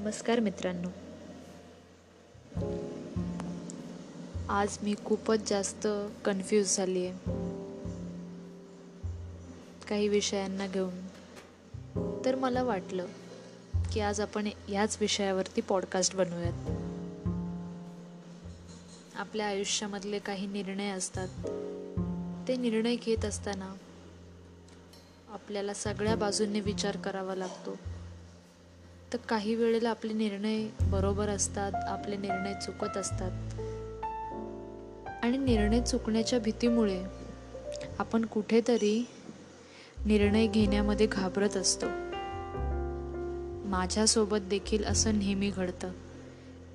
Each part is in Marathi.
नमस्कार मित्रांनो. आज मी खूपच जास्त कन्फ्यूज झाली आहे. काही विषयांना घेऊन. तर मला वाटलं की आज आपण याच विषयावरती पॉडकास्ट बनवूयात. आपल्या आयुष्यामधले काही निर्णय असतात. ते निर्णय घेत असताना आपल्याला सगळ्या बाजूंनी विचार करावा लागतो. तर काही वेळेला आपले निर्णय बरोबर असतात आपले निर्णय चुकत असतात. आणि निर्णय चुकण्याच्या भीतीमुळे आपण कुठेतरी निर्णय घेण्यामध्ये घाबरत असतो. माझ्यासोबत देखील असं नेहमी घडतं.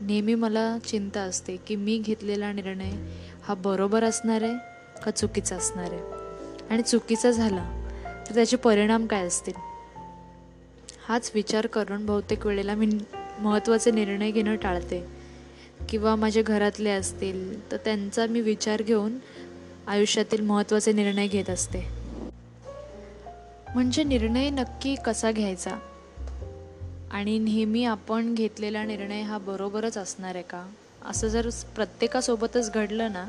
नेहमी मला चिंता असते की मी घेतलेला निर्णय हा बरोबर असणार आहे का चुकीचा असणार आहे? आणि चुकीचा झाला तर त्याचे परिणाम काय असतील? हाच विचार करून बहुतेक वेळेला मी महत्त्वाचे निर्णय घेणं टाळते. किंवा माझे घरातले असतील तर त्यांचा मी विचार घेऊन आयुष्यातील महत्त्वाचे निर्णय घेत असते. म्हणजे निर्णय नक्की कसा घ्यायचा? आणि नेहमी आपण घेतलेला निर्णय हा बरोबरच असणार आहे का? असं जर प्रत्येकासोबतच घडलं ना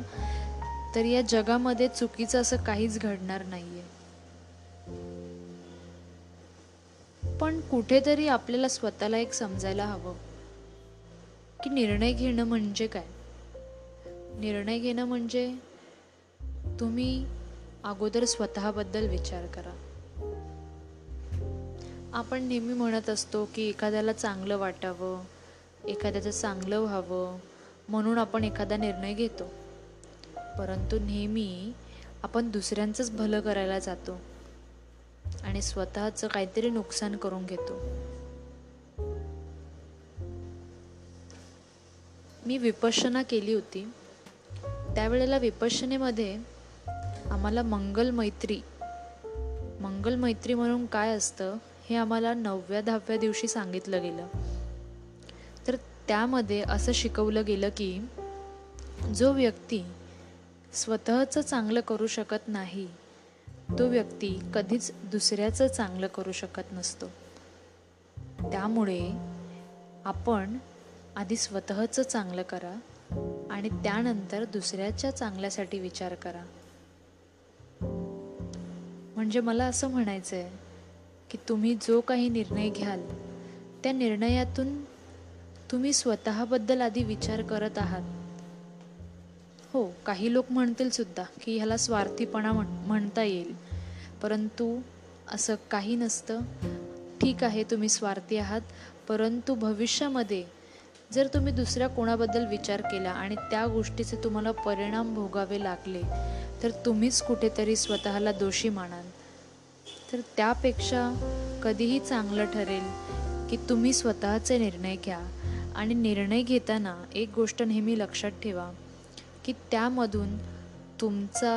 तर या जगामध्ये चुकीचं असं काहीच घडणार नाही आहे पण कुठेतरी आपल्याला स्वतःला एक समजायला हवं. की निर्णय घेणं म्हणजे काय? निर्णय घेणं म्हणजे तुम्ही अगोदर स्वतःबद्दल विचार करा. आपण नेहमी म्हणत असतो की एखाद्याला चांगलं वाटावं एखाद्याचं चांगलं व्हावं म्हणून आपण एखादा निर्णय घेतो. परंतु नेहमी आपण दुसऱ्यांचंच भलं करायला जातो. आणि स्वतःचं काहीतरी नुकसान करून घेतो. मी विपशना केली होती. त्यावेळेला विपशनेमध्ये आम्हाला मंगल मैत्री मंगल मैत्री म्हणून काय असतं हे आम्हाला नवव्या दहाव्या दिवशी सांगितलं गेलं. तर त्यामध्ये असं शिकवलं गेलं की जो व्यक्ती स्वतःचं चांगलं करू शकत नाही तो व्यक्ती कधीच दुसऱ्याचं चांगलं करू शकत नसतो. त्यामुळे आपण आधी स्वतःचं चांगलं करा आणि त्यानंतर दुसऱ्याच्या चांगल्यासाठी विचार करा. म्हणजे मला असं म्हणायचं आहे की तुम्ही जो काही निर्णय घ्याल त्या निर्णयातून तुम्ही स्वतःबद्दल आधी विचार करत आहात. हो काही लोक म्हणतील सुद्धा की ह्याला स्वार्थीपणा म्हण म्हणता येईल. परंतु असं काही नसतं. ठीक आहे तुम्ही स्वार्थी आहात. परंतु भविष्यामध्ये जर तुम्ही दुसऱ्या कोणाबद्दल विचार केला आणि त्या गोष्टीचे तुम्हाला परिणाम भोगावे लागले तर तुम्हीच कुठेतरी स्वतःला दोषी मानाल. तर त्यापेक्षा कधीही चांगलं ठरेल की तुम्ही स्वतःचे निर्णय घ्या. आणि निर्णय घेताना एक गोष्ट नेहमी लक्षात ठेवा. की त्यामधून तुमचा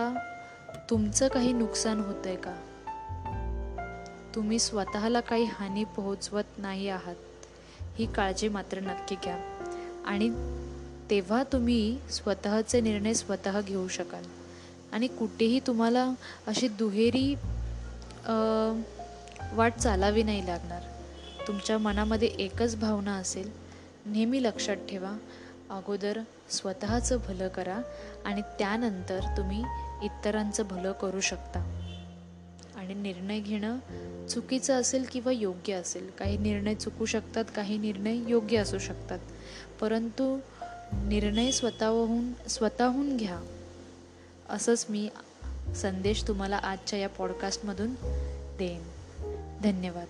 तुमचं काही नुकसान होतं आहे का? तुम्ही स्वतःला काही हानी पोहोचवत नाही आहात ही काळजी मात्र नक्की घ्या. आणि तेव्हा तुम्ही स्वतःचे निर्णय स्वतः घेऊ शकाल. आणि कुठेही तुम्हाला अशी दुहेरी वाट चालावी नाही लागणार. तुमच्या मनामध्ये एकच भावना असेल नेहमी लक्षात ठेवा अगोदर स्वतःचं भलं करा आणि त्यानंतर तुम्ही इतरांचं भलं करू शकता. आणि निर्णय घेणं चुकीचं असेल किंवा योग्य असेल काही निर्णय चुकू शकतात काही निर्णय योग्य असू शकतात. परंतु निर्णय स्वतःहून स्वतःहून घ्या. असंच मी संदेश तुम्हाला आजच्या या पॉडकास्टमधून देईन. धन्यवाद.